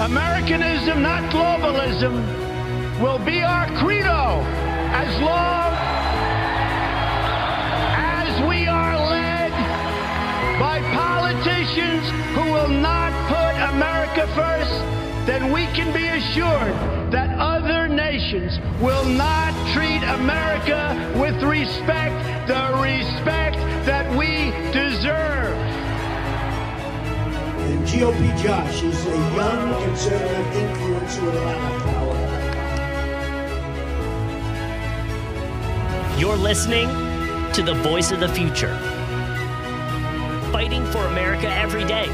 Americanism, not globalism, will be our credo as long as we are led by politicians who will not put America first, then we can be assured that other nations will not treat America with respect, the respect that we deserve. GOP Josh is a young conservative influencer with a lot of power. You're listening to the voice of the future, fighting for America every day.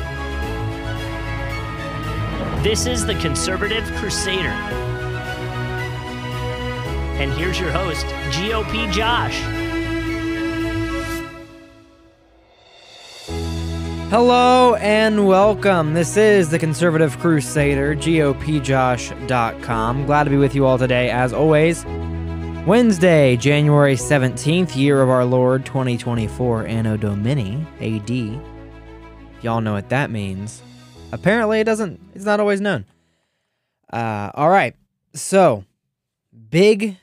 This is the Conservative Crusader. And here's your host, GOP Josh. Hello and welcome. This is the Conservative Crusader, GOPJosh.com. Glad to be with you all today, as always. Wednesday, January 17th, year of our Lord 2024, Anno Domini, AD. Y'all know what that means. Apparently, it doesn't, it's not always known. Uh, all right. So, big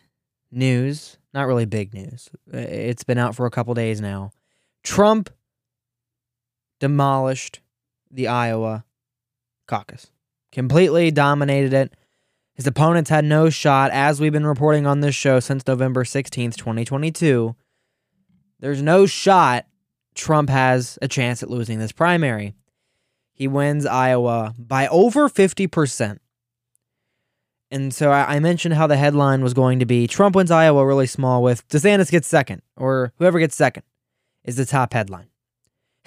news. Not really big news. It's been out for a couple days now. Trump demolished the Iowa caucus, completely dominated it. His opponents had no shot, as we've been reporting on this show since November 16th, 2022. There's no shot Trump has a chance at losing this primary. He wins Iowa by over 50%. And so I mentioned how the headline was going to be Trump wins Iowa really small with DeSantis gets second, or whoever gets second is the top headline.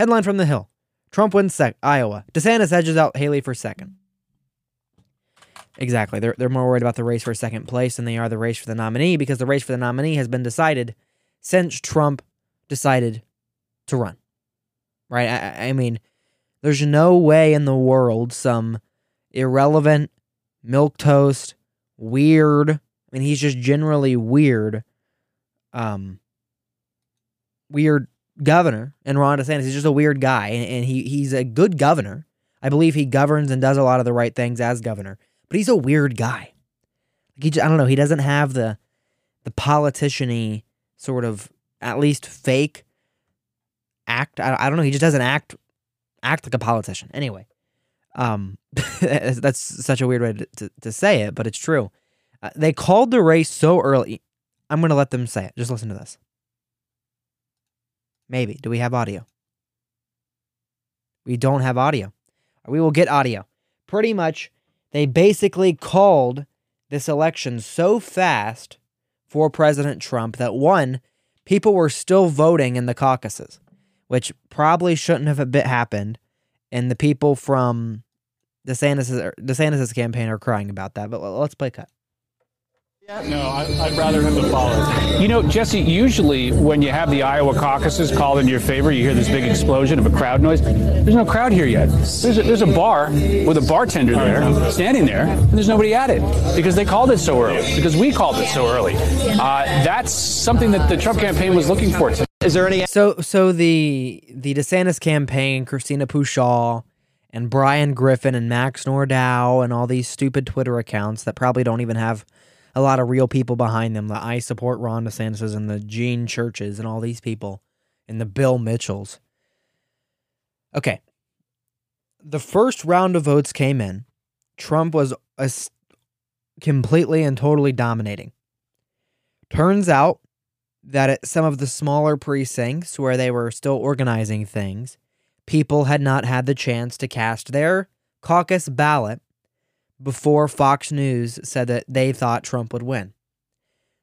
Headline from the Hill Trump wins sec- Iowa. DeSantis edges out Haley for second. Exactly. They're, they're more worried about the race for second place than they are the race for the nominee because the race for the nominee has been decided since Trump decided to run. Right? I, I mean, there's no way in the world some irrelevant, milk toast, weird. I mean, he's just generally weird. Um, weird governor, and Ron DeSantis is just a weird guy, and, he he's a good governor. I believe he governs and does a lot of the right things as governor, but he's a weird guy. He, just, I don't know, he doesn't have the the politiciany sort of at least fake act. I, I don't know. He just doesn't act act like a politician. Anyway, um, that's such a weird way to, to, to say it, but it's true. Uh, they called the race so early. I'm going to let them say it. Just listen to this. Maybe. Do we have audio? We don't have audio. We will get audio. Pretty much, they basically called this election so fast for President Trump that one, people were still voting in the caucuses, which probably shouldn't have a bit happened. And the people from DeSantis' DeSantis' campaign are crying about that. But let's play cut. No, I'd rather him to follow. You know, Jesse, usually when you have the Iowa caucuses called in your favor, you hear this big explosion of a crowd noise. There's no crowd here yet. There's a, there's a bar with a bartender there, standing there, and there's nobody at it because they called it so early, because we called it so early. Uh, that's something that the Trump campaign was looking for. Today. Is there any? So, so the the DeSantis campaign, Christina Pushaw, and Bryan Griffin and Max Nordau, and all these stupid Twitter accounts that probably don't even have a lot of real people behind them. The I support Ron DeSantis and the Gene Churches and all these people and the Bill Mitchells. Okay. The first round of votes came in. Trump was a, completely and totally dominating. Turns out that at some of the smaller precincts where they were still organizing things, people had not had the chance to cast their caucus ballot before Fox News said that they thought Trump would win.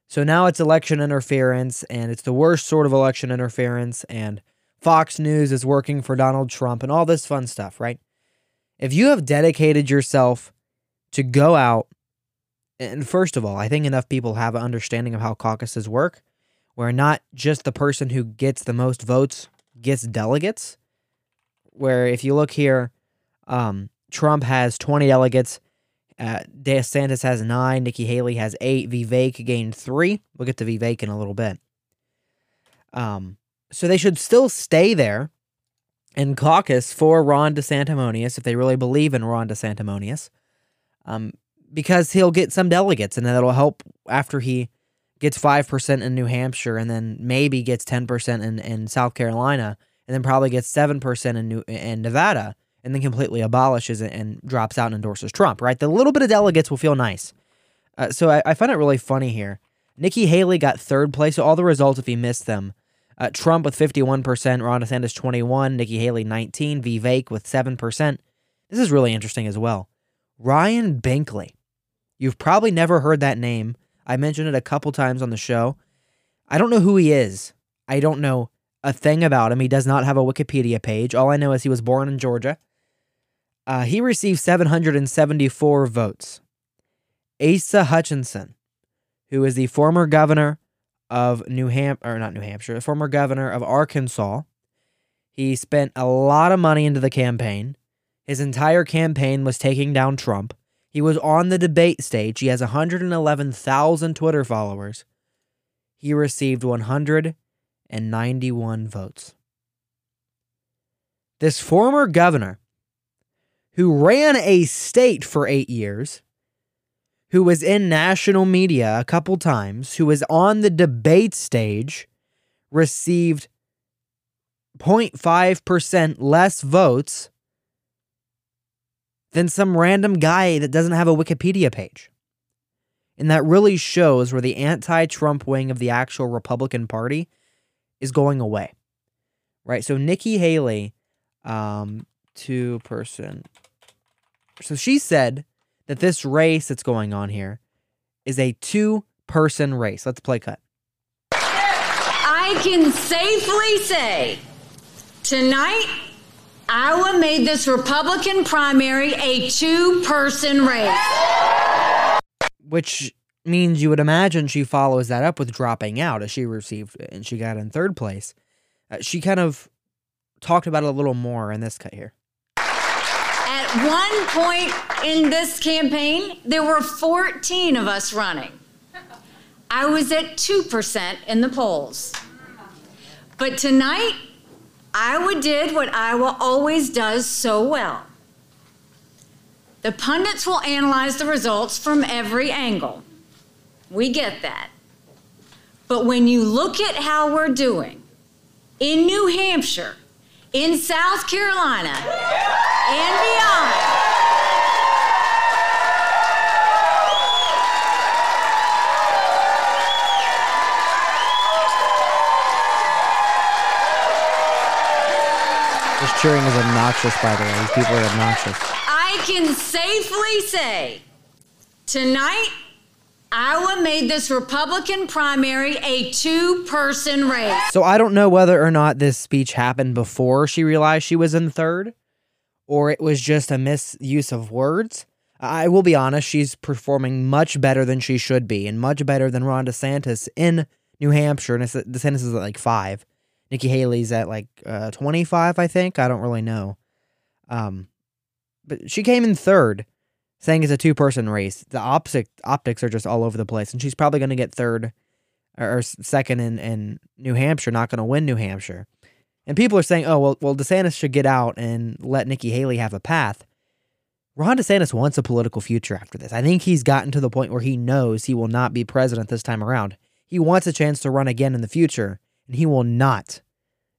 So now it's election interference, and it's the worst sort of election interference. And Fox News is working for Donald Trump and all this fun stuff, right? If you have dedicated yourself to go out, and first of all, I think enough people have an understanding of how caucuses work, where not just the person who gets the most votes gets delegates. Where if you look here, um, Trump has 20 delegates, uh, DeSantis has nine, Nikki Haley has eight, Vivek gained three. We'll get to Vivek in a little bit. Um, so they should still stay there and caucus for Ron DeSantimonious if they really believe in Ron DeSantimonious, um, because he'll get some delegates and that'll help after he gets 5% in New Hampshire and then maybe gets 10% in, in South Carolina and then probably gets 7% in, New, in Nevada and then completely abolishes it and drops out and endorses Trump, right? The little bit of delegates will feel nice. Uh, so I, I find it really funny here. Nikki Haley got third place. So all the results, if you missed them, uh, Trump with 51%, Ron DeSantis 21, Nikki Haley 19, Vivek with 7%. This is really interesting as well. Ryan Binkley. You've probably never heard that name. I mentioned it a couple times on the show. I don't know who he is. I don't know a thing about him. He does not have a Wikipedia page. All I know is he was born in Georgia. Uh, he received 774 votes. Asa Hutchinson, who is the former governor of New Hampshire, or not New Hampshire, the former governor of Arkansas. He spent a lot of money into the campaign. His entire campaign was taking down Trump. He was on the debate stage. He has 111,000 Twitter followers. He received 191 votes. This former governor who ran a state for eight years, who was in national media a couple times, who was on the debate stage, received 0.5% less votes than some random guy that doesn't have a Wikipedia page. And that really shows where the anti Trump wing of the actual Republican Party is going away. Right? So Nikki Haley, um, two person so she said that this race that's going on here is a two person race. Let's play cut. I can safely say tonight, Iowa made this Republican primary a two person race. Which means you would imagine she follows that up with dropping out as she received and she got in third place. Uh, she kind of talked about it a little more in this cut here. One point in this campaign, there were 14 of us running. I was at 2% in the polls. But tonight, Iowa did what Iowa always does so well. The pundits will analyze the results from every angle. We get that. But when you look at how we're doing in New Hampshire, in South Carolina and beyond. This cheering is obnoxious, by the way. These people are obnoxious. I can safely say tonight Iowa made this Republican primary a two person race. So I don't know whether or not this speech happened before she realized she was in third or it was just a misuse of words. I will be honest, she's performing much better than she should be and much better than Ron DeSantis in New Hampshire. And DeSantis is at like five. Nikki Haley's at like uh, 25, I think. I don't really know. Um, but she came in third saying it's a two person race. The optic optics are just all over the place, and she's probably going to get third or, second in, in New Hampshire, not going to win New Hampshire. And people are saying, oh, well, well, DeSantis should get out and let Nikki Haley have a path. Ron DeSantis wants a political future after this. I think he's gotten to the point where he knows he will not be president this time around. He wants a chance to run again in the future, and he will not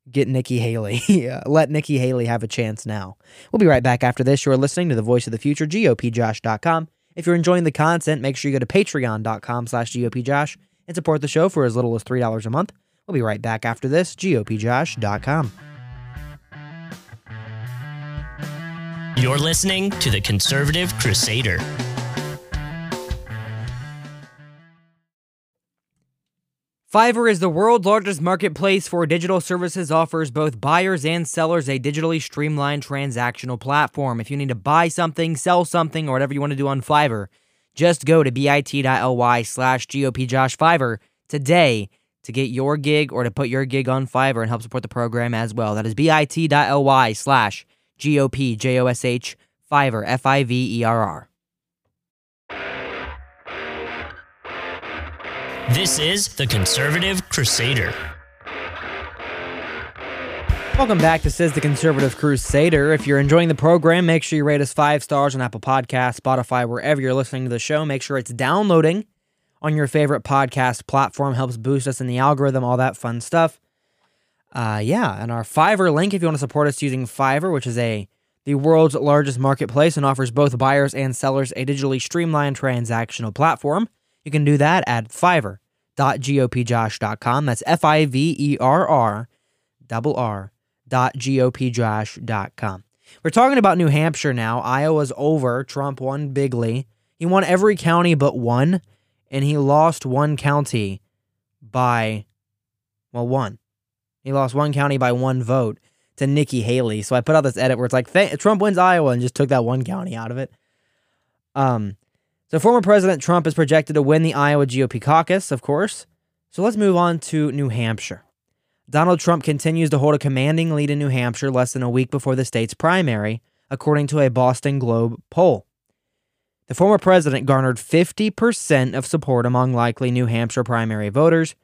get Nikki Haley. Let Nikki Haley have a chance now. We'll be right back after this. You're listening to the Voice of the Future, GOPJosh.com. If you're enjoying the content, make sure you go to patreon.com slash GOPJosh and support the show for as little as $3 a month. We'll be right back after this, GOPJosh.com. You're listening to The Conservative Crusader. Fiverr is the world's largest marketplace for digital services, offers both buyers and sellers a digitally streamlined transactional platform. If you need to buy something, sell something, or whatever you want to do on Fiverr, just go to bit.ly slash GOPJoshFiverr today to get your gig or to put your gig on Fiverr and help support the program as well. That is bit.ly slash GOPJOSH Fiverr, F I V E R R. This is The Conservative Crusader. Welcome back. This is the Conservative Crusader. If you're enjoying the program, make sure you rate us five stars on Apple Podcasts, Spotify, wherever you're listening to the show. Make sure it's downloading on your favorite podcast platform. Helps boost us in the algorithm, all that fun stuff. Uh, yeah, and our Fiverr link if you want to support us using Fiverr, which is a the world's largest marketplace and offers both buyers and sellers a digitally streamlined transactional platform. You can do that at fiverr.gopjosh.com. That's F I V E R R double R dot gopjosh.com. We're talking about New Hampshire now. Iowa's over. Trump won bigly. He won every county but one, and he lost one county by, well, one. He lost one county by one vote to Nikki Haley. So I put out this edit where it's like Trump wins Iowa and just took that one county out of it. Um, so, former President Trump is projected to win the Iowa GOP caucus, of course. So, let's move on to New Hampshire. Donald Trump continues to hold a commanding lead in New Hampshire less than a week before the state's primary, according to a Boston Globe poll. The former president garnered 50% of support among likely New Hampshire primary voters,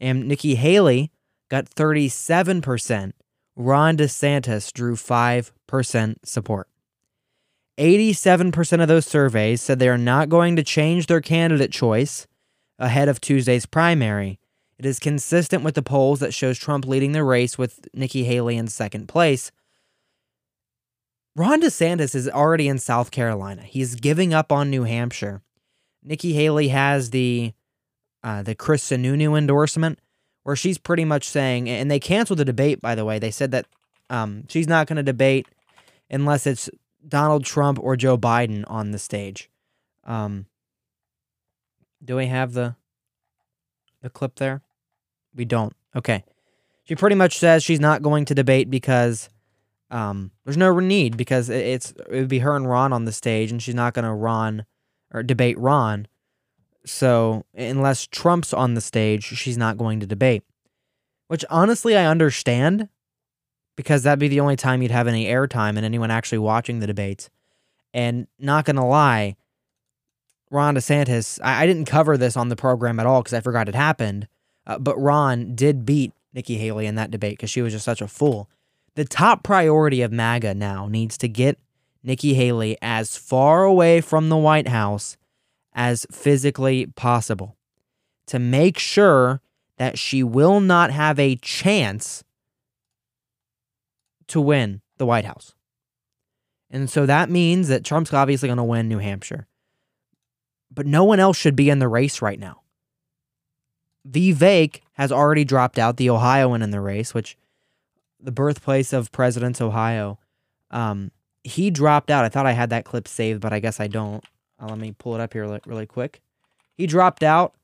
and Nikki Haley got 37%. Ron DeSantis drew 5% support. 87% of those surveys said they are not going to change their candidate choice ahead of Tuesday's primary. It is consistent with the polls that shows Trump leading the race with Nikki Haley in second place. Ron DeSantis is already in South Carolina. He's giving up on New Hampshire. Nikki Haley has the uh, the Chris Sununu endorsement, where she's pretty much saying, and they canceled the debate. By the way, they said that um, she's not going to debate unless it's Donald Trump or Joe Biden on the stage. Um, do we have the the clip there? We don't. Okay. She pretty much says she's not going to debate because um, there's no need because it's it would be her and Ron on the stage, and she's not going to Ron or debate Ron. So unless Trump's on the stage, she's not going to debate. Which honestly, I understand because that'd be the only time you'd have any airtime and anyone actually watching the debates. And not gonna lie, Ron DeSantis, I, I didn't cover this on the program at all because I forgot it happened. Uh, but Ron did beat Nikki Haley in that debate because she was just such a fool. The top priority of MAGA now needs to get Nikki Haley as far away from the White House as physically possible to make sure that she will not have a chance to win the White House. And so that means that Trump's obviously going to win New Hampshire. But no one else should be in the race right now. Vivek has already dropped out, the Ohioan in the race, which the birthplace of President's Ohio. Um, he dropped out. I thought I had that clip saved, but I guess I don't. Uh, let me pull it up here really quick. He dropped out.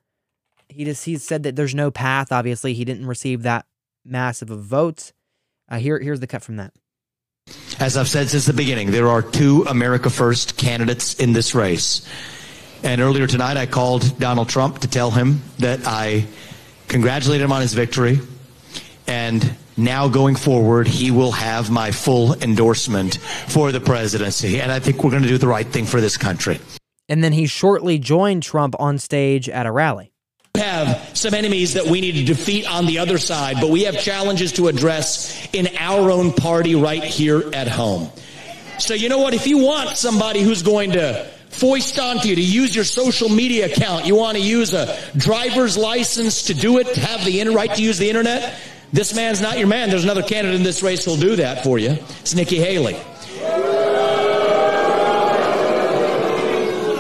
He just he said that there's no path. Obviously, he didn't receive that massive of votes. Uh, here, here's the cut from that. As I've said since the beginning, there are two America First candidates in this race. And earlier tonight, I called Donald Trump to tell him that I congratulated him on his victory. And now going forward, he will have my full endorsement for the presidency. And I think we're going to do the right thing for this country. And then he shortly joined Trump on stage at a rally have some enemies that we need to defeat on the other side, but we have challenges to address in our own party right here at home. So, you know what? If you want somebody who's going to foist onto you to use your social media account, you want to use a driver's license to do it, to have the right to use the internet, this man's not your man. There's another candidate in this race who'll do that for you. It's Nikki Haley.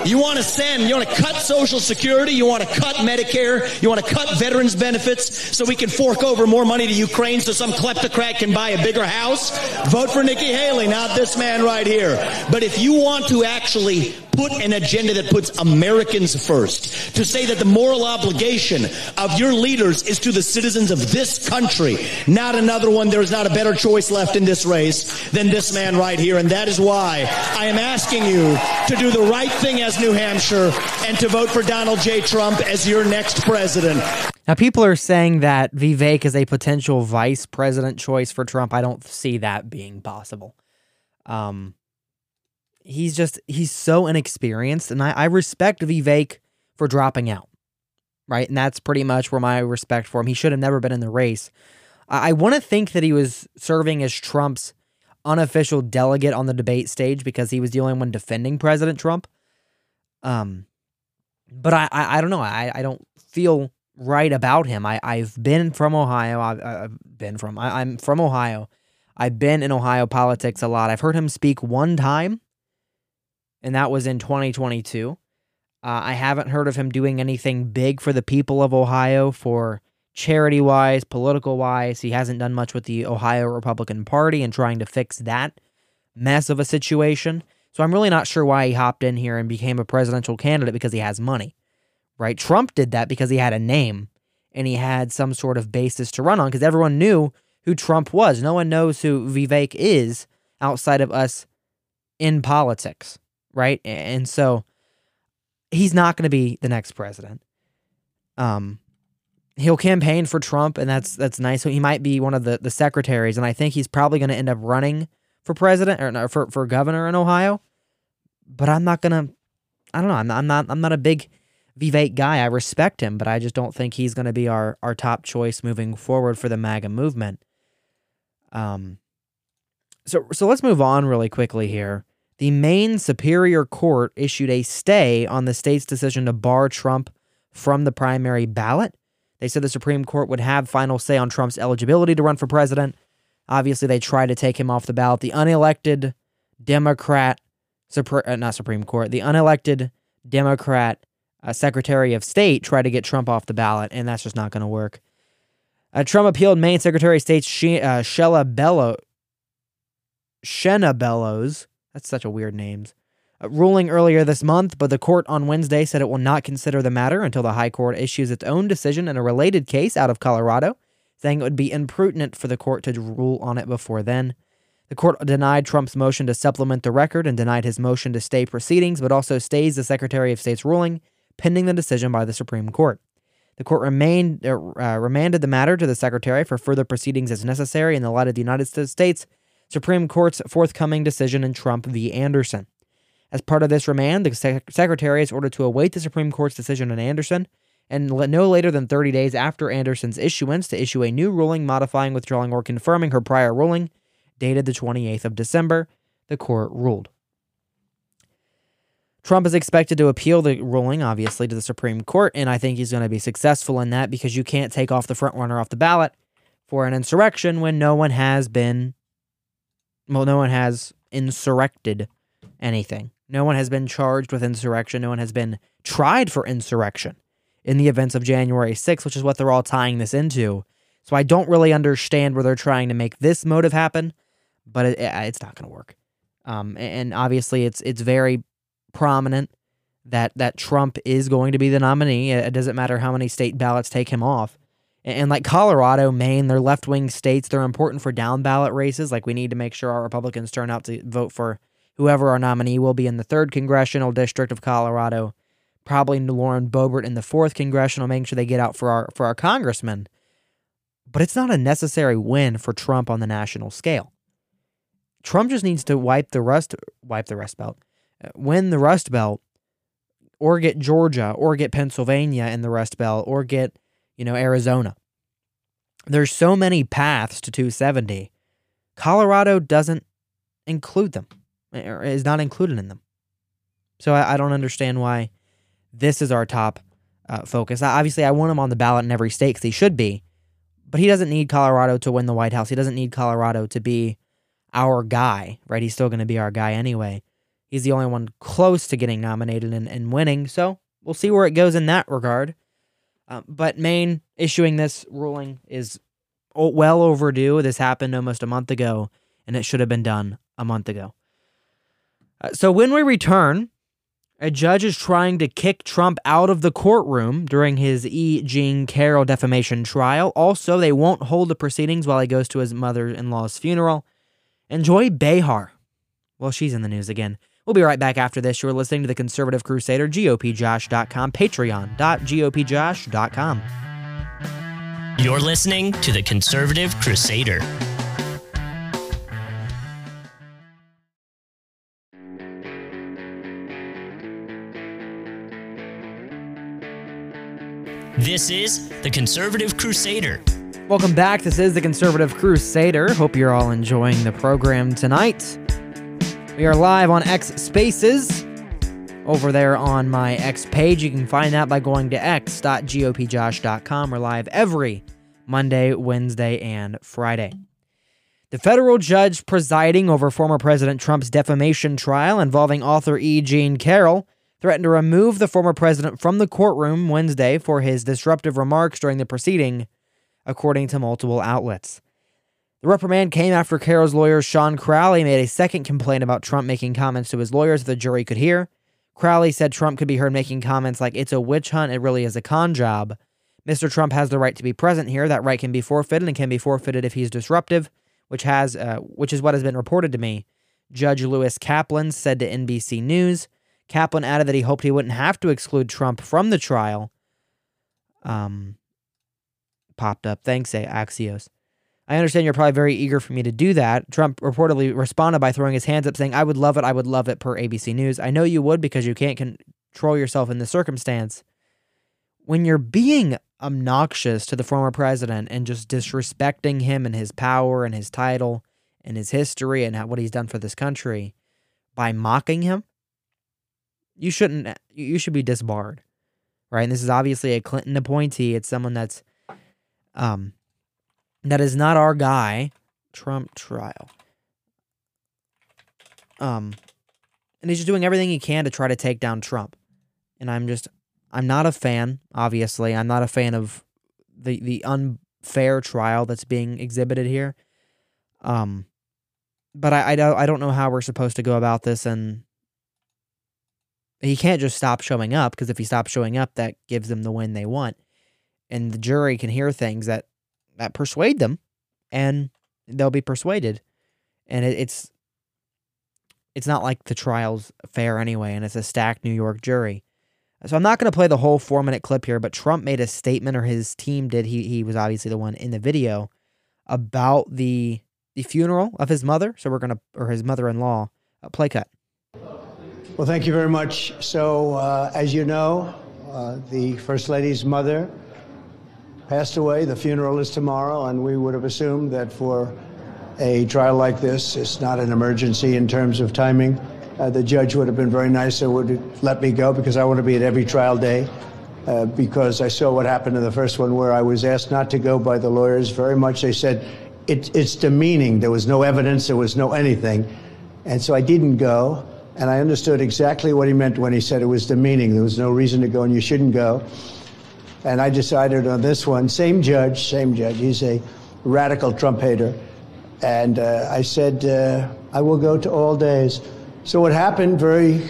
You want to send, you want to cut Social Security, you want to cut Medicare, you want to cut veterans benefits so we can fork over more money to Ukraine so some kleptocrat can buy a bigger house? Vote for Nikki Haley, not this man right here. But if you want to actually put an agenda that puts Americans first, to say that the moral obligation of your leaders is to the citizens of this country, not another one. There is not a better choice left in this race than this man right here. And that is why I am asking you to do the right thing as New Hampshire and to vote for Donald J. Trump as your next president. Now, people are saying that Vivek is a potential vice president choice for Trump. I don't see that being possible. Um, he's just he's so inexperienced, and I, I respect Vivek for dropping out, right? And that's pretty much where my respect for him. He should have never been in the race. I, I want to think that he was serving as Trump's unofficial delegate on the debate stage because he was the only one defending President Trump. Um, but I, I, I don't know. I, I don't feel right about him. I, I've been from Ohio. I've, I've been from. I, I'm from Ohio. I've been in Ohio politics a lot. I've heard him speak one time and that was in 2022. Uh, I haven't heard of him doing anything big for the people of Ohio for charity wise, political wise. He hasn't done much with the Ohio Republican Party and trying to fix that mess of a situation. So I'm really not sure why he hopped in here and became a presidential candidate because he has money, right? Trump did that because he had a name and he had some sort of basis to run on because everyone knew who Trump was. No one knows who Vivek is outside of us in politics right? And so he's not going to be the next president. Um, he'll campaign for Trump, and that's that's nice. So he might be one of the the secretaries, and I think he's probably going to end up running for president or no, for for governor in Ohio. But I'm not gonna. I don't know. I'm not. I'm not. I'm not a big Vivek guy. I respect him, but I just don't think he's going to be our our top choice moving forward for the MAGA movement. Um. So so let's move on really quickly here the Maine Superior Court issued a stay on the state's decision to bar Trump from the primary ballot. They said the Supreme Court would have final say on Trump's eligibility to run for president. Obviously, they tried to take him off the ballot. The unelected Democrat, uh, not Supreme Court, the unelected Democrat uh, Secretary of State tried to get Trump off the ballot, and that's just not going to work. Uh, Trump appealed Maine Secretary of State she- uh, Shella Bello, Shenna Bellows that's such a weird name. Uh, ruling earlier this month, but the court on Wednesday said it will not consider the matter until the High Court issues its own decision in a related case out of Colorado, saying it would be imprudent for the court to rule on it before then. The court denied Trump's motion to supplement the record and denied his motion to stay proceedings, but also stays the Secretary of State's ruling pending the decision by the Supreme Court. The court remained, uh, uh remanded the matter to the Secretary for further proceedings as necessary in the light of the United States Supreme Court's forthcoming decision in Trump v. Anderson. As part of this remand, the sec- Secretary is ordered to await the Supreme Court's decision on Anderson and no later than 30 days after Anderson's issuance to issue a new ruling modifying, withdrawing, or confirming her prior ruling, dated the 28th of December, the court ruled. Trump is expected to appeal the ruling, obviously, to the Supreme Court, and I think he's going to be successful in that because you can't take off the front runner off the ballot for an insurrection when no one has been well, no one has insurrected anything. No one has been charged with insurrection. No one has been tried for insurrection in the events of January 6th, which is what they're all tying this into. So I don't really understand where they're trying to make this motive happen, but it, it's not going to work. Um, and obviously, it's it's very prominent that that Trump is going to be the nominee. It doesn't matter how many state ballots take him off. And like Colorado, Maine, they're left wing states. They're important for down ballot races. Like we need to make sure our Republicans turn out to vote for whoever our nominee will be in the third congressional district of Colorado. Probably Lauren Boebert in the fourth congressional, making sure they get out for our for our congressmen. But it's not a necessary win for Trump on the national scale. Trump just needs to wipe the rust wipe the rust belt, uh, win the rust belt, or get Georgia, or get Pennsylvania in the rust belt, or get you know, Arizona. There's so many paths to 270. Colorado doesn't include them, or is not included in them. So I, I don't understand why this is our top uh, focus. Obviously, I want him on the ballot in every state because he should be, but he doesn't need Colorado to win the White House. He doesn't need Colorado to be our guy, right? He's still going to be our guy anyway. He's the only one close to getting nominated and, and winning. So we'll see where it goes in that regard. Uh, but Maine issuing this ruling is well overdue. This happened almost a month ago, and it should have been done a month ago. Uh, so when we return, a judge is trying to kick Trump out of the courtroom during his E. Jean Carroll defamation trial. Also, they won't hold the proceedings while he goes to his mother in law's funeral. And Joy Behar, well, she's in the news again. We'll be right back after this. You're listening to the Conservative Crusader, GOPJosh.com, patreon.gopjosh.com. You're listening to the Conservative Crusader. This is the Conservative Crusader. Welcome back. This is the Conservative Crusader. Hope you're all enjoying the program tonight. We are live on X Spaces over there on my X page. You can find that by going to x.gopjosh.com. We're live every Monday, Wednesday, and Friday. The federal judge presiding over former President Trump's defamation trial involving author E. Jean Carroll threatened to remove the former president from the courtroom Wednesday for his disruptive remarks during the proceeding, according to multiple outlets. The reprimand came after Carroll's lawyer Shawn Crowley made a second complaint about Trump making comments to his lawyers that the jury could hear. Crowley said Trump could be heard making comments like, It's a witch hunt, it really is a con job. Mr. Trump has the right to be present here. That right can be forfeited and can be forfeited if he's disruptive, which has uh, which is what has been reported to me. Judge Lewis Kaplan said to NBC News. Kaplan added that he hoped he wouldn't have to exclude Trump from the trial. Um, popped up. Thanks, Axios. I understand you're probably very eager for me to do that. Trump reportedly responded by throwing his hands up, saying, I would love it. I would love it, per ABC News. I know you would because you can't control yourself in this circumstance. When you're being obnoxious to the former president and just disrespecting him and his power and his title and his history and what he's done for this country by mocking him, you shouldn't you should be disbarred right and this is obviously a clinton appointee it's someone that's um that is not our guy. Trump trial. Um and he's just doing everything he can to try to take down trump. And i'm just i'm not a fan obviously. I'm not a fan of the the unfair trial that's being exhibited here. Um but I, I don't I don't know how we're supposed to go about this. And he can't just stop showing up because if he stops showing up, that gives them the win they want. And the jury can hear things that that persuade them, and they'll be persuaded. And it, it's it's not like the trial's fair anyway, and it's a stacked New York jury. So I'm not going to play the whole four minute clip here, but Trump made a statement, or his team did. He he was obviously the one in the video about the the funeral of his mother. So we're gonna or his mother in law. Play cut. Well, thank you very much. So, uh, as you know, uh, the First Lady's mother passed away. The funeral is tomorrow, and we would have assumed that for a trial like this, it's not an emergency in terms of timing. Uh, the judge would have been very nice and would let me go because I want to be at every trial day. Uh, because I saw what happened in the first one where I was asked not to go by the lawyers very much. They said, it, it's demeaning. There was no evidence, there was no anything. And so I didn't go. And I understood exactly what he meant when he said it was demeaning. There was no reason to go and you shouldn't go. And I decided on this one, same judge, same judge. He's a radical Trump hater. And uh, I said, uh, I will go to all days. So what happened very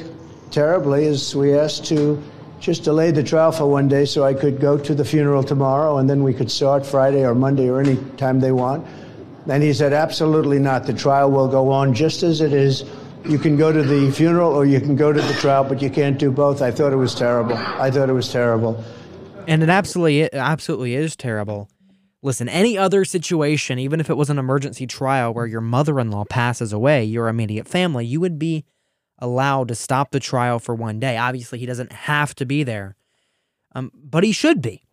terribly is we asked to just delay the trial for one day so I could go to the funeral tomorrow and then we could start Friday or Monday or any time they want. And he said, absolutely not. The trial will go on just as it is you can go to the funeral or you can go to the trial, but you can't do both. I thought it was terrible. I thought it was terrible. And it absolutely, it absolutely is terrible. Listen, any other situation, even if it was an emergency trial where your mother in law passes away, your immediate family, you would be allowed to stop the trial for one day. Obviously, he doesn't have to be there, um, but he should be.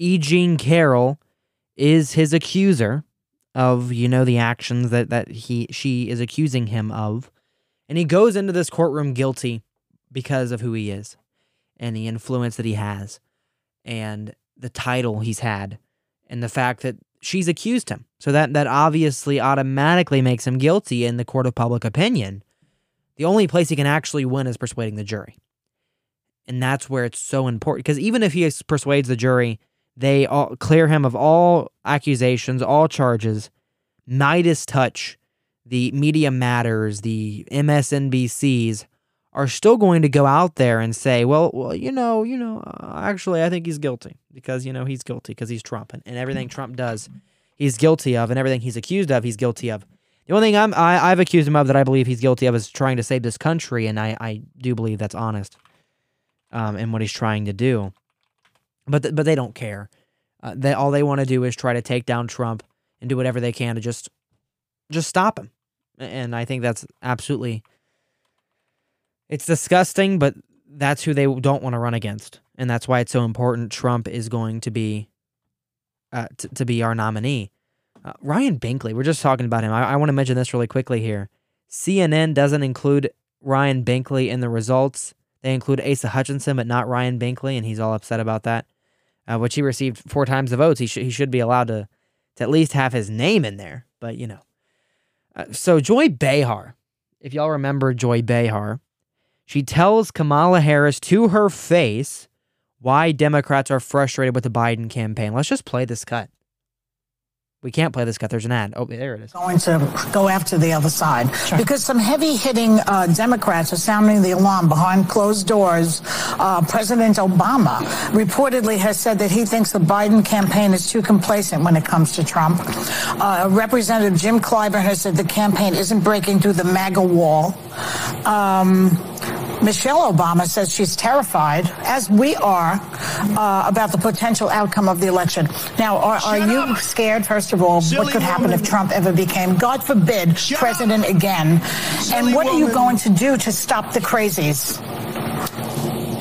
E. Jean Carroll is his accuser of you know the actions that that he she is accusing him of and he goes into this courtroom guilty because of who he is and the influence that he has and the title he's had and the fact that she's accused him so that that obviously automatically makes him guilty in the court of public opinion The only place he can actually win is persuading the jury. And that's where it's so important because even if he persuades the jury, they all clear him of all accusations, all charges. MeidasTouch, the Media Matters, the MSNBCs are still going to go out there and say, well, well, you know, you know, uh, actually, I think he's guilty because you know he's guilty because he's Trump and, and everything Trump does, he's guilty of, and everything he's accused of, he's guilty of. The only thing I'm I, I've accused him of that I believe he's guilty of is trying to save this country, and I I do believe that's honest, um, in what he's trying to do. But th- but they don't care. Uh, all they want to do is try to take down Trump and do whatever they can to just just stop him. And I think that's absolutely it's disgusting, but that's who they don't want to run against. And that's why it's so important Trump is going to be uh, t- to be our nominee. Uh, Ryan Binkley, we're just talking about him. I, I want to mention this really quickly here. CNN doesn't include Ryan Binkley in the results. They include Asa Hutchinson, but not Ryan Binkley, and he's all upset about that. Uh, which he received four times the votes. He, sh- he should be allowed to, to at least have his name in there, but you know. Uh, so Joy Behar, if y'all remember Joy Behar, she tells Kamala Harris to her face why Democrats are frustrated with the Biden campaign. Let's just play this cut. We can't play this cut. There's an ad. Oh, there it is. Going to go after the other side sure. because some heavy hitting uh, Democrats are sounding the alarm behind closed doors. Uh, President Obama reportedly has said that he thinks the Biden campaign is too complacent when it comes to Trump. Uh, Representative Jim Clyburn has said the campaign isn't breaking through the MAGA wall. Um, Michelle Obama says she's terrified, as we are, uh, about the potential outcome of the election. Now, are, are you scared, first of all, Silly what could happen woman. if Trump ever became, God forbid, Shut president up. again? Silly and what woman. are you going to do to stop the crazies?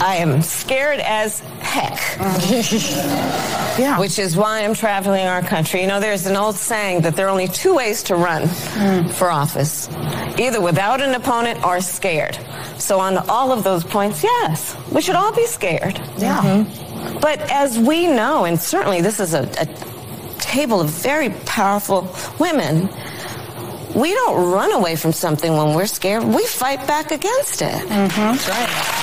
I am scared as heck. yeah. Which is why I'm traveling our country. You know, there's an old saying that there are only two ways to run mm. for office either without an opponent or scared. So, on all of those points, yes, we should all be scared. Yeah. Mm-hmm. But as we know, and certainly this is a, a table of very powerful women, we don't run away from something when we're scared. We fight back against it. Mm-hmm.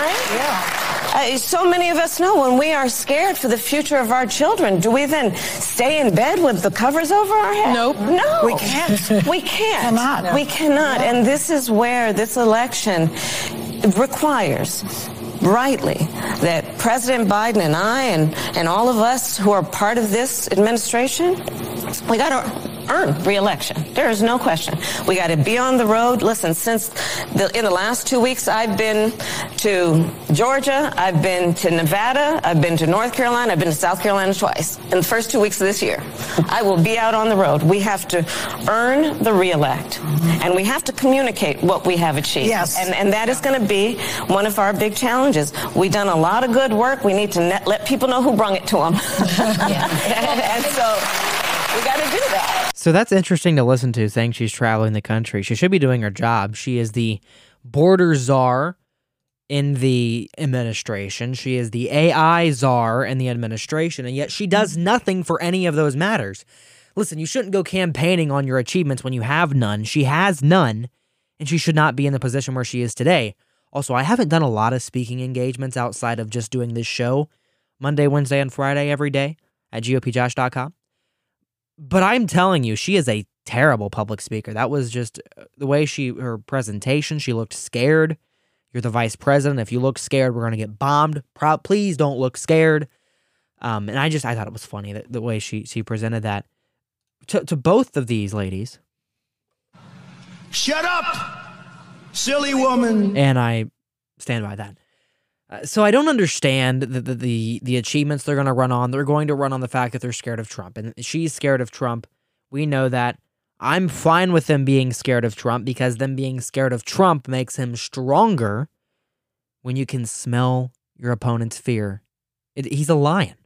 That's right. Uh, so many of us know when we are scared for the future of our children, do we then stay in bed with the covers over our head? Nope. No. We can't. We can't. cannot. No. We cannot. No. And this is where this election requires rightly that President Biden and I and, and all of us who are part of this administration, we got to earn reelection. There is no question. We got to be on the road. Listen, since the, in the last two weeks, I've been to Georgia, I've been to Nevada, I've been to North Carolina, I've been to South Carolina twice in the first two weeks of this year. I will be out on the road. We have to earn the reelect, and we have to communicate what we have achieved. Yes. And, and that is going to be one of our big challenges. We've done a lot of good work. We need to net, let people know who brung it to them. and so we got to do that. So that's interesting to listen to, saying she's traveling the country. She should be doing her job. She is the border czar in the administration. She is the AI czar in the administration, and yet she does nothing for any of those matters. Listen, you shouldn't go campaigning on your achievements when you have none. She has none, and she should not be in the position where she is today. Also, I haven't done a lot of speaking engagements outside of just doing this show Monday, Wednesday, and Friday every day at GOPJosh.com. But I'm telling you, she is a terrible public speaker. That was just uh, the way she, her presentation, she looked scared. You're the vice president. If you look scared, we're going to get bombed. Pro- please don't look scared. Um, and I just, I thought it was funny that the way she, she presented that to, to both of these ladies. Shut up, silly woman. And I stand by that. Uh, so I don't understand the, the the, the achievements they're going to run on. They're going to run on the fact that they're scared of Trump, and she's scared of Trump. We know that. I'm fine with them being scared of Trump because them being scared of Trump makes him stronger. When you can smell your opponent's fear, it, he's a lion.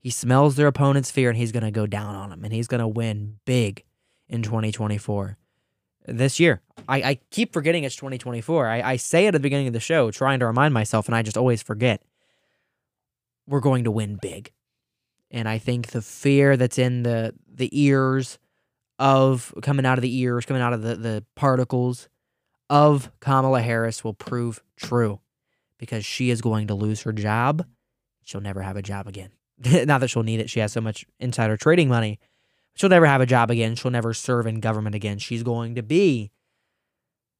He smells their opponent's fear, and he's going to go down on them, and he's going to win big in 2024 this year. I, I keep forgetting it's 2024. I, I say it at the beginning of the show, trying to remind myself, and I just always forget. We're going to win big. And I think the fear that's in the the ears of coming out of the ears, coming out of the, the particles of Kamala Harris will prove true because she is going to lose her job. She'll never have a job again. Not that she'll need it. She has so much insider trading money. She'll never have a job again. She'll never serve in government again. She's going to be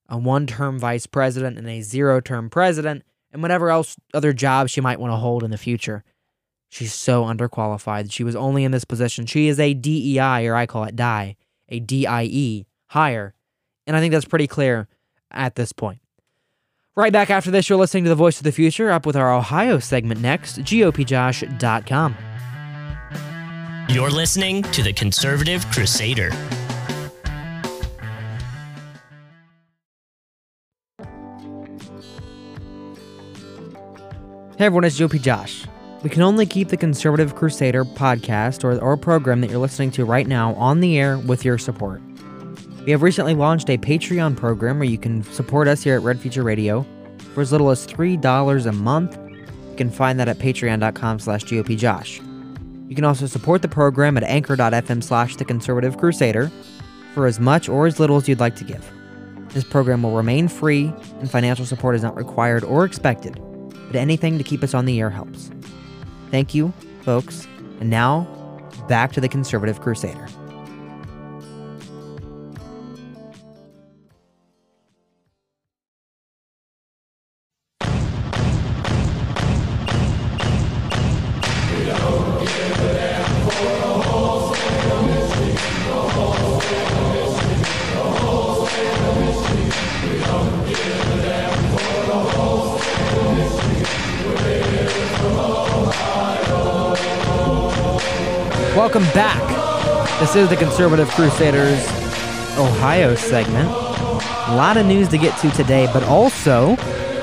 a one term vice president and a zero term president and whatever else other jobs she might want to hold in the future. She's so underqualified. She was only in this position. She is a DEI, or I call it DIE, a DIE hire. And I think that's pretty clear at this point. Right back after this, you're listening to The Voice of the Future, up with our Ohio segment next, GOPJosh.com. You're listening to The Conservative Crusader. Hey everyone, it's GOP Josh. We can only keep the Conservative Crusader podcast or, or program that you're listening to right now on the air with your support. We have recently launched a Patreon program where you can support us here at Red Future Radio for as little as $3 a month. You can find that at patreon.com slash gopjosh. You can also support the program at anchor.fm slash the conservative crusader for as much or as little as you'd like to give. This program will remain free and financial support is not required or expected but anything to keep us on the air helps. Thank you, folks. And now, back to the Conservative Crusader. Conservative Crusaders Ohio segment. A lot of news to get to today, but also,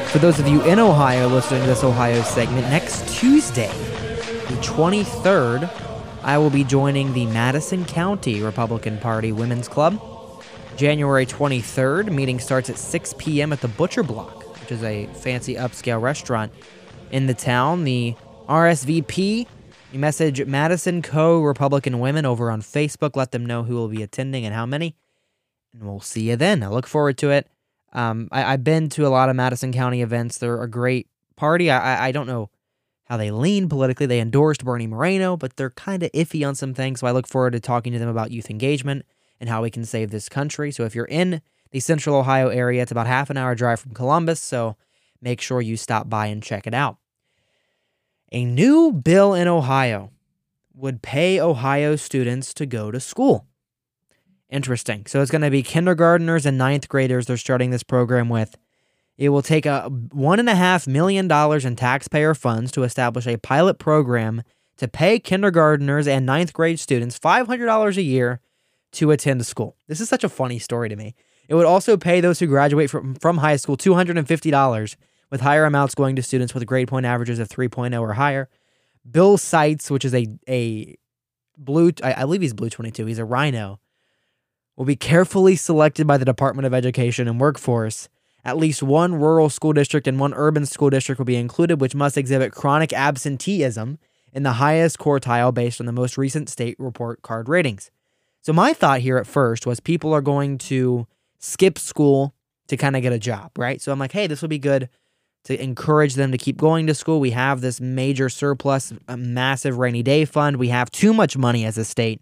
for those of you in Ohio listening to this Ohio segment, next Tuesday, the 23rd, I will be joining the Madison County Republican Party Women's Club. January 23rd, meeting starts at 6 p.m. at the Butcher Block, which is a fancy upscale restaurant in the town. The RSVP you message Madison Co. Republican Women over on Facebook. Let them know who will be attending and how many. And we'll see you then. I look forward to it. Um, I, have been to a lot of Madison County events. They're a great party. I, I, I don't know how they lean politically. They endorsed Bernie Moreno, but they're kind of iffy on some things. So I look forward to talking to them about youth engagement and how we can save this country. So if you're in the central Ohio area, it's about half an hour drive from Columbus. So make sure you stop by and check it out. A new bill in Ohio would pay Ohio students to go to school. Interesting. So it's going to be kindergarteners and ninth graders they're starting this program with. It will take a $1.5 million in taxpayer funds to establish a pilot program to pay kindergarteners and ninth grade students $500 a year to attend school. This is such a funny story to me. It would also pay those who graduate from, from high school $250 with higher amounts going to students with grade point averages of 3.0 or higher. Bill Seitz, which is a a blue, I, I believe he's blue 22. He's a rhino. Will be carefully selected by the Department of Education and Workforce. At least one rural school district and one urban school district will be included, which must exhibit chronic absenteeism in the highest quartile based on the most recent state report card ratings. So, my thought here at first was people are going to skip school to kind of get a job, right? So, I'm like, hey, this will be good to encourage them to keep going to school. We have this major surplus, a massive rainy day fund. We have too much money as a state.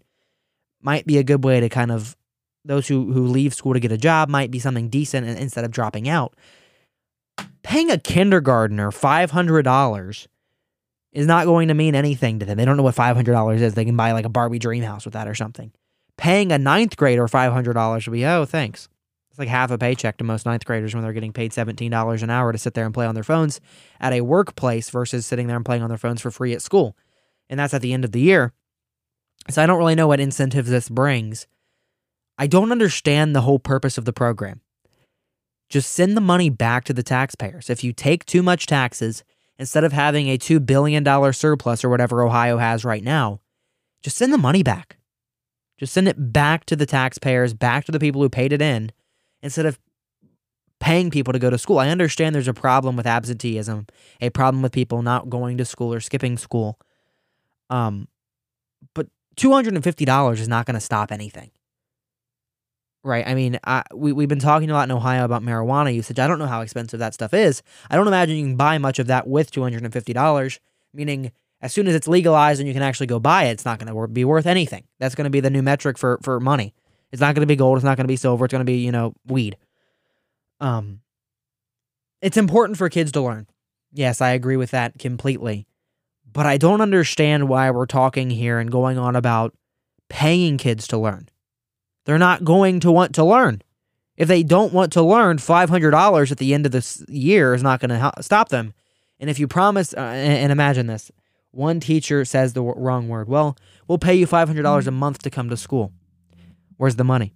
Might be a good way to kind of those who who leave school to get a job might be something decent instead of dropping out. Paying a kindergartner five hundred dollars is not going to mean anything to them. They don't know what five hundred dollars is. They can buy like a Barbie dream house with that or something. Paying a ninth grader five hundred dollars would be oh thanks. It's like half a paycheck to most ninth graders when they're getting paid $17 an hour to sit there and play on their phones at a workplace versus sitting there and playing on their phones for free at school. And that's at the end of the year. So I don't really know what incentives this brings. I don't understand the whole purpose of the program. Just send the money back to the taxpayers. If you take too much taxes, instead of having a $2 billion surplus or whatever Ohio has right now, just send the money back. Just send it back to the taxpayers, back to the people who paid it in, instead of paying people to go to school. I understand there's a problem with absenteeism, a problem with people not going to school or skipping school. Um, but $250 is not going to stop anything. right? I mean, I, we, we've been talking a lot in Ohio about marijuana usage. I don't know how expensive that stuff is. I don't imagine you can buy much of that with $250, meaning as soon as it's legalized and you can actually go buy it, it's not going to be worth anything. That's going to be the new metric for, for money. It's not going to be gold. It's not going to be silver. It's going to be, you know, weed. Um, it's important for kids to learn. Yes, I agree with that completely. But I don't understand why we're talking here and going on about paying kids to learn. They're not going to want to learn. If they don't want to learn, $500 at the end of this year is not going to stop them. And if you promise, uh, and imagine this one teacher says the wrong word. Well, we'll pay you $500 a month to come to school. Where's the money?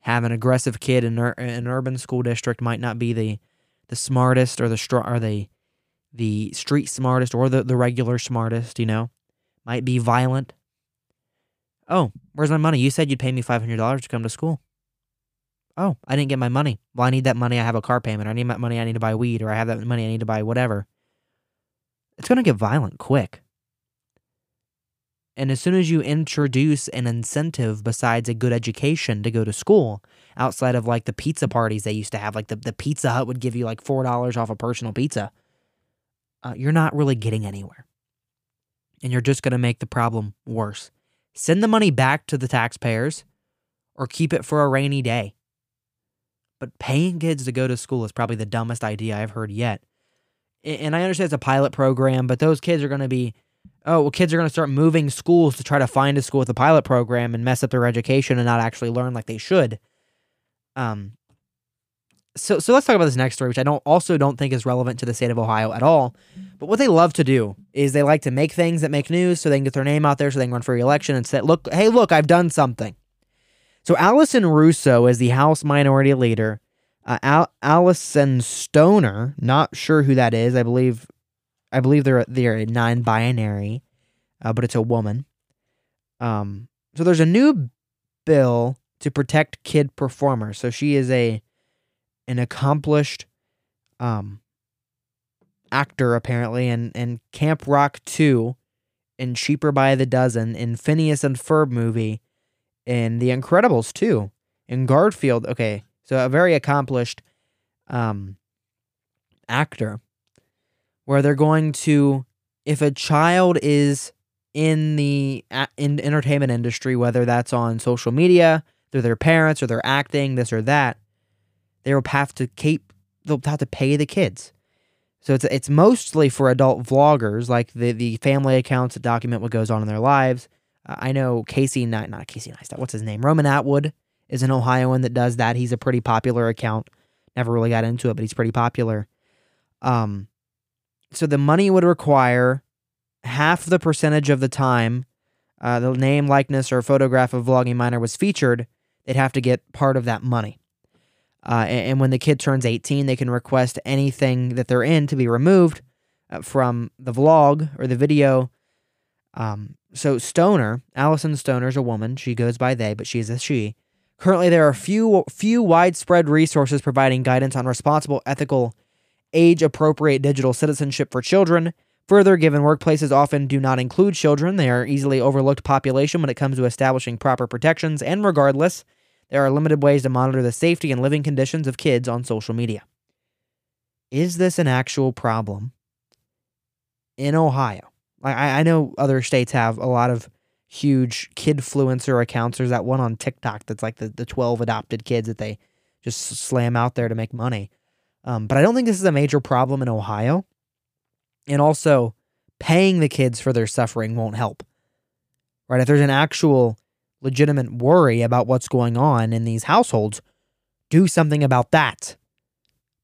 Have an aggressive kid in an urban school district might not be the the smartest or the or the the street smartest or the, the regular smartest, you know. Might be violent. Oh, where's my money? You said you'd pay me $500 to come to school. Oh, I didn't get my money. Well, I need that money. I have a car payment. I need that money. I need to buy weed, or I have that money. I need to buy whatever. It's going to get violent quick. And as soon as you introduce an incentive besides a good education to go to school, outside of like the pizza parties they used to have, like the, the Pizza Hut would give you like $4 off a personal pizza, uh, you're not really getting anywhere. And you're just going to make the problem worse. Send the money back to the taxpayers or keep it for a rainy day. But paying kids to go to school is probably the dumbest idea I've heard yet. And I understand it's a pilot program, but those kids are going to be oh, well, kids are going to start moving schools to try to find a school with a pilot program and mess up their education and not actually learn like they should. Um, so so let's talk about this next story, which I don't also don't think is relevant to the state of Ohio at all. But what they love to do is they like to make things that make news so they can get their name out there so they can run for re-election and say, look, hey, look, I've done something. So Allison Russo is the House Minority Leader. Uh, Al- Alyson Stoner, not sure who that is. I believe I believe they're they're a non-binary, uh, but it's a woman. Um, so there's a new bill to protect kid performers. So she is a an accomplished um actor apparently in in Camp Rock 2 in Cheaper by the Dozen in Phineas and Ferb movie in The Incredibles 2 in Garfield. Okay, so a very accomplished um actor where they're going to if a child is in the in entertainment industry whether that's on social media through their parents or they're acting this or that they will have to keep they'll have to pay the kids. So it's it's mostly for adult vloggers like the the family accounts that document what goes on in their lives. Uh, i know casey not not casey neistat what's his name? Roman atwood is an ohioan that does that. He's a pretty popular account. Never really got into it but he's pretty popular. Um so the money would require half the percentage of the time uh, the name, likeness, or photograph of vlogging minor was featured, they'd have to get part of that money. Uh, and, and, when the kid turns 18, they can request anything that they're in to be removed uh, from the vlog or the video. Um, so Stoner, Alyson Stoner is a woman. She goes by they, but she is a she. Currently, there are few few widespread resources providing guidance on responsible, ethical, age appropriate digital citizenship for children. Further, given workplaces often do not include children, they are easily overlooked population when it comes to establishing proper protections, and regardless, there are limited ways to monitor the safety and living conditions of kids on social media. Is this an actual problem in Ohio? I, I know other states have a lot of huge kid kidfluencer accounts. There's that one on TikTok that's like the, the 12 adopted kids that they just slam out there to make money. Um, but I don't think this is a major problem in Ohio. And also, paying the kids for their suffering won't help. Right? If there's an actual legitimate worry about what's going on in these households, do something about that.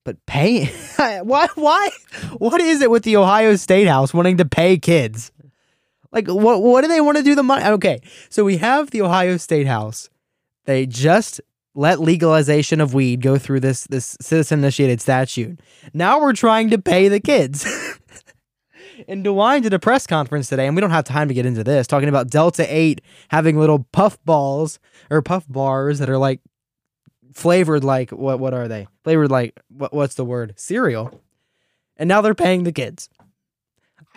But pay why why what is it with the Ohio State House wanting to pay kids? Like what what do they want to do the money? Okay. So we have the Ohio State House. They just let legalization of weed go through this this citizen initiated statute. Now we're trying to pay the kids. and DeWine did a press conference today, and we don't have time to get into this, talking about Delta 8 having little puff balls or puff bars that are like flavored like what what are they? Flavored like what what's the word? Cereal. And now they're paying the kids.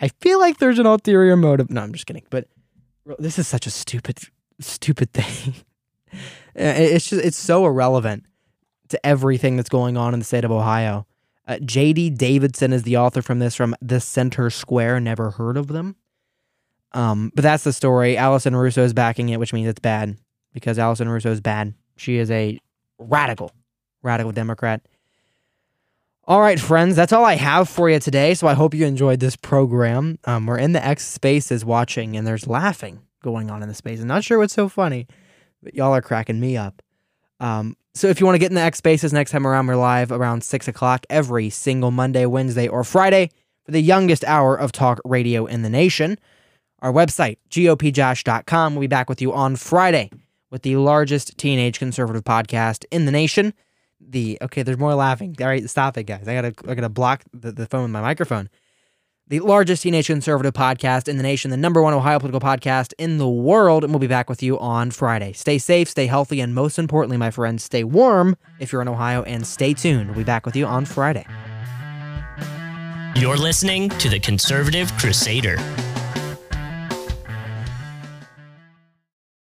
I feel like there's an ulterior motive. No, I'm just kidding. But this is such a stupid, stupid thing. It's just it's so irrelevant to everything that's going on in the state of Ohio. Uh, J.D. Davidson is the author from this from the Center Square. Never heard of them. Um, but that's the story. Allison Russo is backing it, which means it's bad because Allison Russo is bad. She is a radical, radical Democrat. All right, friends, that's all I have for you today. So I hope you enjoyed this program. Um, we're in the X spaces watching, and there's laughing going on in the space. I'm not sure what's so funny, but y'all are cracking me up. Um, so if you want to get in the X Spaces next time around, we're live around 6 o'clock every single Monday, Wednesday, or Friday for the youngest hour of talk radio in the nation. Our website, gopjosh.com. We'll be back with you on Friday with the largest teenage conservative podcast in the nation. The okay, there's more laughing. All right, stop it, guys. I gotta I gotta block the, the phone with my microphone the largest teenage conservative podcast in the nation, the number one Ohio political podcast in the world. And we'll be back with you on Friday. Stay safe, stay healthy, and most importantly, my friends, stay warm if you're in Ohio and stay tuned. We'll be back with you on Friday. You're listening to the Conservative Crusader.